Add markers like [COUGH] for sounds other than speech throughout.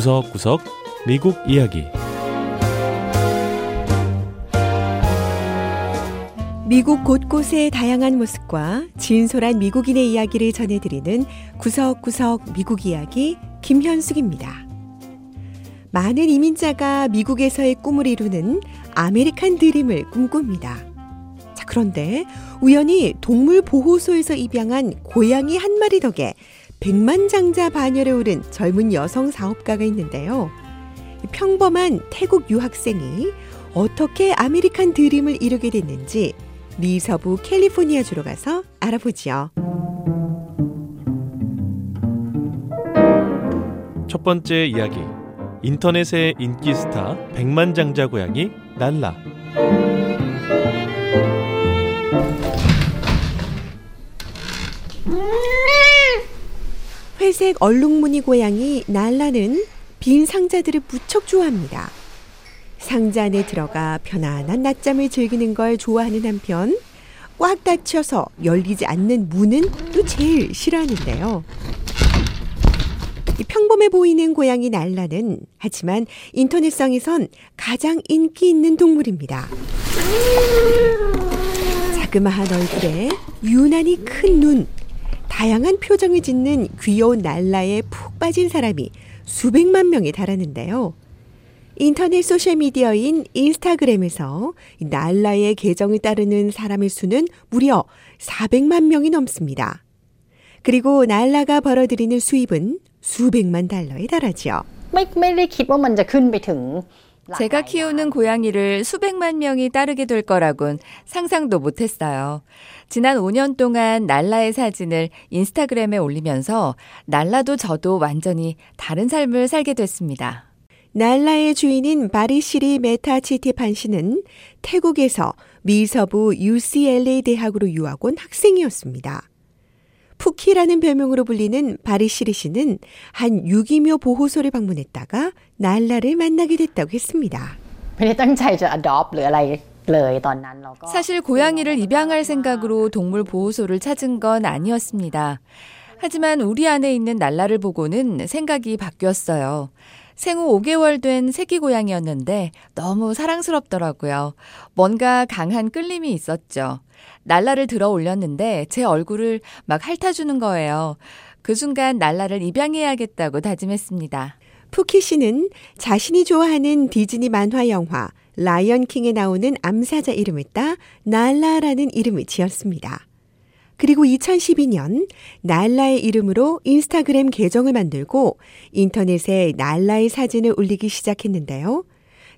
구석구석 미국 이야기 미국 곳곳의 다양한 모습과 진솔한 미국인의 이야기를 전해드리는 구석구석 미국 이야기 김현숙입니다. 많은 이민자가 미국에서의 꿈을 이루는 아메리칸 드림을 꿈꿉니다. 자, 그런데 우연히 동물 보호소에서 입양한 고양이 한 마리 덕에 백만장자 반열에 오른 젊은 여성 사업가가 있는데요. 평범한 태국 유학생이 어떻게 아메리칸 드림을 이루게 됐는지 미 서부 캘리포니아 주로 가서 알아보지요. 첫 번째 이야기 인터넷의 인기 스타 백만장자 고양이 날라 회색 얼룩무늬 고양이 날라는 빈 상자들을 무척 좋아합니다. 상자 안에 들어가 편안한 낮잠을 즐기는 걸 좋아하는 한편 꽉 닫혀서 열리지 않는 문은 또 제일 싫어하는데요. 평범해 보이는 고양이 날라는 하지만 인터넷상에선 가장 인기 있는 동물입니다. 자그마한 얼굴에 유난히 큰 눈, 다양한 표정을 짓는 귀여운 날라에 푹 빠진 사람이 수백만 명에 달하는데요. 인터넷 소셜미디어인 인스타그램에서 날라의 계정을 따르는 사람의 수는 무려 400만 명이 넘습니다. 그리고 날라가 벌어들이는 수입은 수백만 달러에 달하죠. ไม่ไม่ได้คิดว่ามันจะขึ้นไปถึง 제가 키우는 고양이를 수백만 명이 따르게 될 거라곤 상상도 못했어요. 지난 5년 동안 날라의 사진을 인스타그램에 올리면서 날라도 저도 완전히 다른 삶을 살게 됐습니다. 날라의 주인인 바리시리 메타치티판 씨는 태국에서 미서부 UCLA 대학으로 유학 온 학생이었습니다. 푸키라는 별명으로 불리는 바리시리 씨는 한 유기묘 보호소를 방문했다가 날라를 만나게 됐다고 했습니다. 사실 고양이를 입양할 생각으로 동물 보호소를 찾은 건 아니었습니다. 하지만 우리 안에 있는 날라를 보고는 생각이 바뀌었어요. 생후 5개월 된 새끼 고양이였는데 너무 사랑스럽더라고요. 뭔가 강한 끌림이 있었죠. 날라를 들어 올렸는데 제 얼굴을 막 핥아주는 거예요. 그 순간 날라를 입양해야겠다고 다짐했습니다. 푸키 씨는 자신이 좋아하는 디즈니 만화 영화 라이언 킹에 나오는 암사자 이름을 따 날라라는 이름을 지었습니다. 그리고 2012년 날라의 이름으로 인스타그램 계정을 만들고 인터넷에 날라의 사진을 올리기 시작했는데요.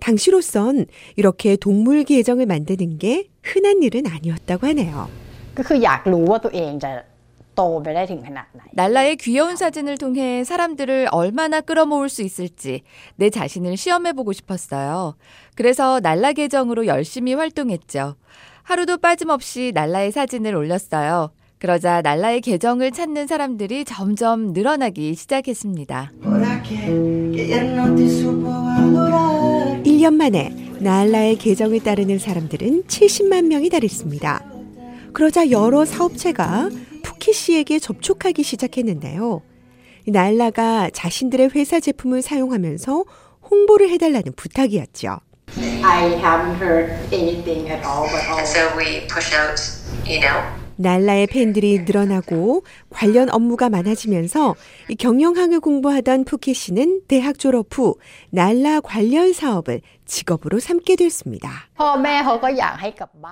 당시로선 이렇게 동물 계정을 만드는 게 흔한 일은 아니었다고 하네요. 날라의 귀여운 사진을 통해 사람들을 얼마나 끌어모을 수 있을지 내 자신을 시험해보고 싶었어요. 그래서 날라 계정으로 열심히 활동했죠. 하루도 빠짐없이 날라의 사진을 올렸어요. 그러자 날라의 계정을 찾는 사람들이 점점 늘어나기 시작했습니다. 1년 만에 날라의 계정을 따르는 사람들은 70만 명이 달했습니다. 그러자 여러 사업체가 푸키 씨에게 접촉하기 시작했는데요. 날라가 자신들의 회사 제품을 사용하면서 홍보를 해달라는 부탁이었죠. I haven't heard anything at all but all And so we push out, you know, 날라의 팬들이 늘어나고 관련 업무가 많아지면서 경영학을 공부하던 푸키 씨는 대학 졸업 후 날라 관련 사업을 직업으로 삼게 됐습니다.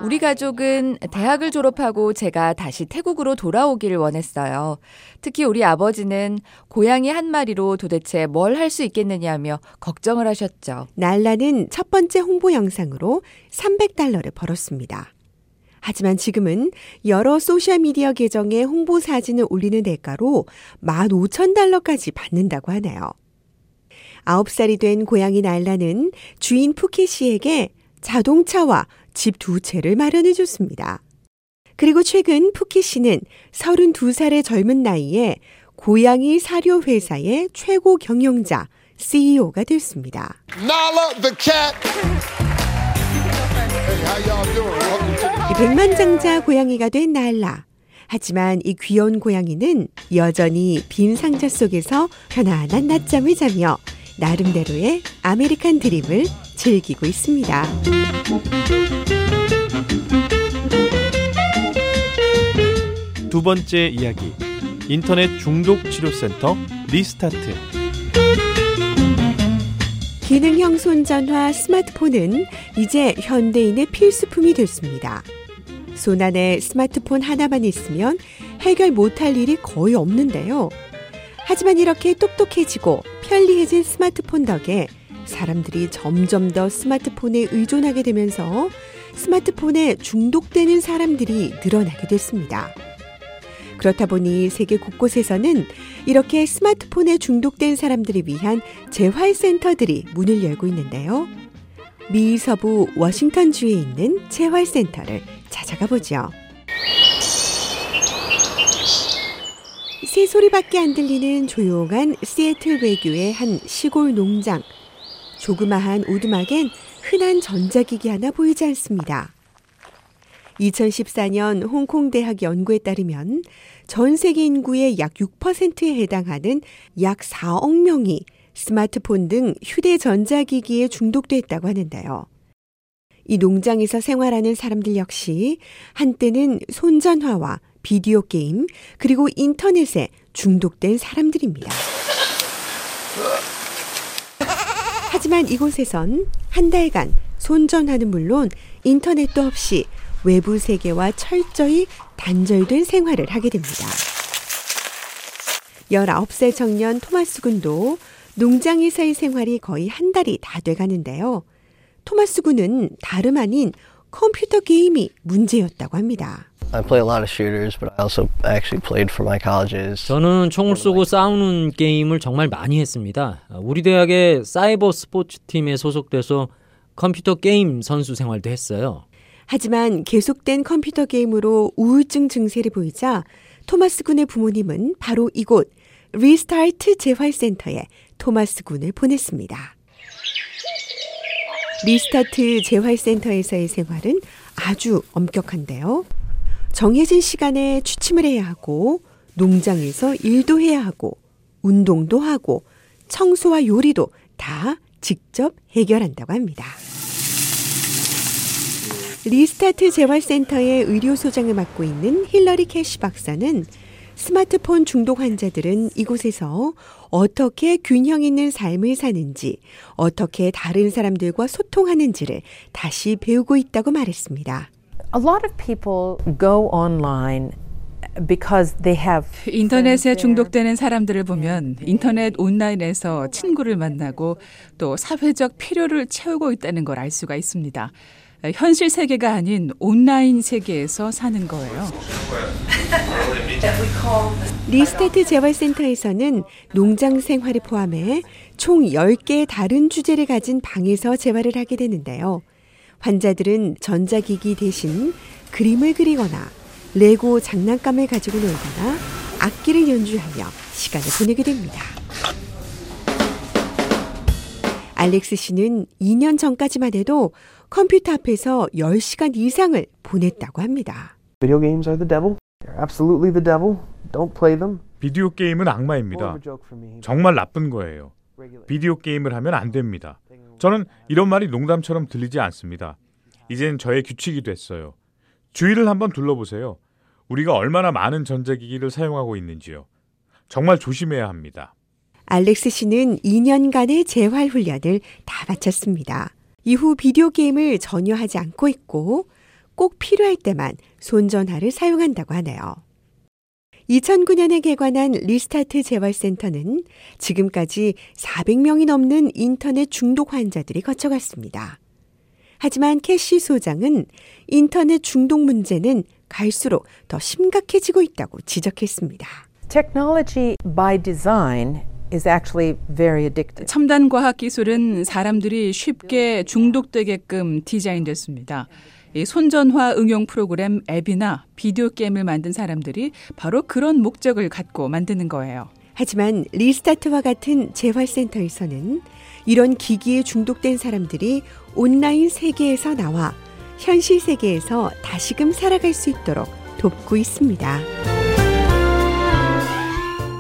우리 가족은 대학을 졸업하고 제가 다시 태국으로 돌아오기를 원했어요. 특히 우리 아버지는 고양이 한 마리로 도대체 뭘 할 수 있겠느냐며 걱정을 하셨죠. 날라는 첫 번째 홍보 영상으로 300달러를 벌었습니다. 하지만 지금은 여러 소셜미디어 계정에 홍보 사진을 올리는 대가로 15,000달러까지 받는다고 하네요. 9살이 된 고양이 날라는 주인 푸키 씨에게 자동차와 집 두 채를 마련해 줬습니다. 그리고 최근 푸키 씨는 32살의 젊은 나이에 고양이 사료 회사의 최고 경영자 CEO가 됐습니다. Nala the cat. [LAUGHS] Hey, how y'all doing? 백만장자 고양이가 된 날라. 하지만 이 귀여운 고양이는 여전히 빈 상자 속에서 편안한 낮잠을 자며 나름대로의 아메리칸 드림을 즐기고 있습니다. 두 번째 이야기. 인터넷 중독 치료센터 리스타트. 지능형 손전화 스마트폰은 이제 현대인의 필수품이 됐습니다. 손 안에 스마트폰 하나만 있으면 해결 못할 일이 거의 없는데요. 하지만 이렇게 똑똑해지고 편리해진 스마트폰 덕에 사람들이 점점 더 스마트폰에 의존하게 되면서 스마트폰에 중독되는 사람들이 늘어나게 됐습니다. 그렇다 보니 세계 곳곳에서는 이렇게 스마트폰에 중독된 사람들을 위한 재활센터들이 문을 열고 있는데요. 미 서부 워싱턴주에 있는 재활센터를 찾아가 보죠. 새소리밖에 안 들리는 조용한 시애틀 외교의 한 시골 농장. 조그마한 오두막엔 흔한 전자기기 하나 보이지 않습니다. 2014년 홍콩 대학 연구에 따르면 전 세계 인구의 약 6%에 해당하는 약 4억 명이 스마트폰 등 휴대 전자기기에 중독됐다고 하는데요. 이 농장에서 생활하는 사람들 역시 한때는 손전화와 비디오 게임 그리고 인터넷에 중독된 사람들입니다. 하지만 이곳에선 한 달간 손전화는 물론 인터넷도 없이 외부 세계와 철저히 단절된 생활을 하게 됩니다. 19살 청년 토마스 군도 농장에서의 생활이 거의 한 달이 다 돼가는데요. 토마스 군은 다름 아닌 컴퓨터 게임이 문제였다고 합니다. I play a lot of shooters, but I also actually played for my colleges. 저는 총을 쏘고 싸우는 게임을 정말 많이 했습니다. 우리 대학의 사이버 스포츠 팀에 소속돼서 컴퓨터 게임 선수 생활도 했어요. 하지만 계속된 컴퓨터 게임으로 우울증 증세를 보이자 토마스 군의 부모님은 바로 이곳 리스타트 재활센터에 토마스 군을 보냈습니다. 리스타트 재활센터에서의 생활은 아주 엄격한데요. 정해진 시간에 취침을 해야 하고 농장에서 일도 해야 하고 운동도 하고 청소와 요리도 다 직접 해결한다고 합니다. 리스타트 재활센터의 의료소장을 맡고 있는 힐러리 캐시 박사는 스마트폰 중독 환자들은 이곳에서 어떻게 균형 있는 삶을 사는지, 어떻게 다른 사람들과 소통하는지를 다시 배우고 있다고 말했습니다. A lot of people go online because they have 인터넷에 중독되는 사람들을 보면 인터넷 온라인에서 친구를 만나고 또 사회적 필요를 채우고 있다는 걸 알 수가 있습니다. 현실 세계가 아닌 온라인 세계에서 사는 거예요. 리스타트 재활센터에서는 농장 생활을 포함해 총 10개의 다른 주제를 가진 방에서 재활을 하게 되는데요. 환자들은 전자기기 대신 그림을 그리거나 레고 장난감을 가지고 놀거나 악기를 연주하며 시간을 보내게 됩니다. 알렉스 씨는 2년 전까지만 해도 컴퓨터 앞에서 10시간 이상을 보냈다고 합니다. Video games are the devil. They're absolutely the devil. Don't play them. 비디오 게임은 악마입니다. 정말 나쁜 거예요. 비디오 게임을 하면 안 됩니다. 저는 이런 말이 농담처럼 들리지 않습니다. 이젠 저의 규칙이 됐어요. 주위를 한번 둘러보세요. 우리가 얼마나 많은 전자기기를 사용하고 있는지요. 정말 조심해야 합니다. 알렉스 씨는 2년간의 재활 훈련을 다 마쳤습니다. 이후 비디오 게임을 전혀 하지 않고 있고 꼭 필요할 때만 손전화를 사용한다고 하네요. 2009년에 개관한 리스타트 재활센터는 지금까지 400명이 넘는 인터넷 중독 환자들이 거쳐갔습니다. 하지만 캐시 소장은 인터넷 중독 문제는 갈수록 더 심각해지고 있다고 지적했습니다. Technology by design is actually very addictive. 첨단 과학 기술은 사람들이 쉽게 중독되게끔 디자인됐습니다. 이 손전화 응용 프로그램 앱이나 비디오 게임을 만든 사람들이 바로 그런 목적을 갖고 만드는 거예요. 하지만 리스타트와 같은 재활센터에서는 이런 기기에 중독된 사람들이 온라인 세계에서 나와 현실 세계에서 다시금 살아갈 수 있도록 돕고 있습니다.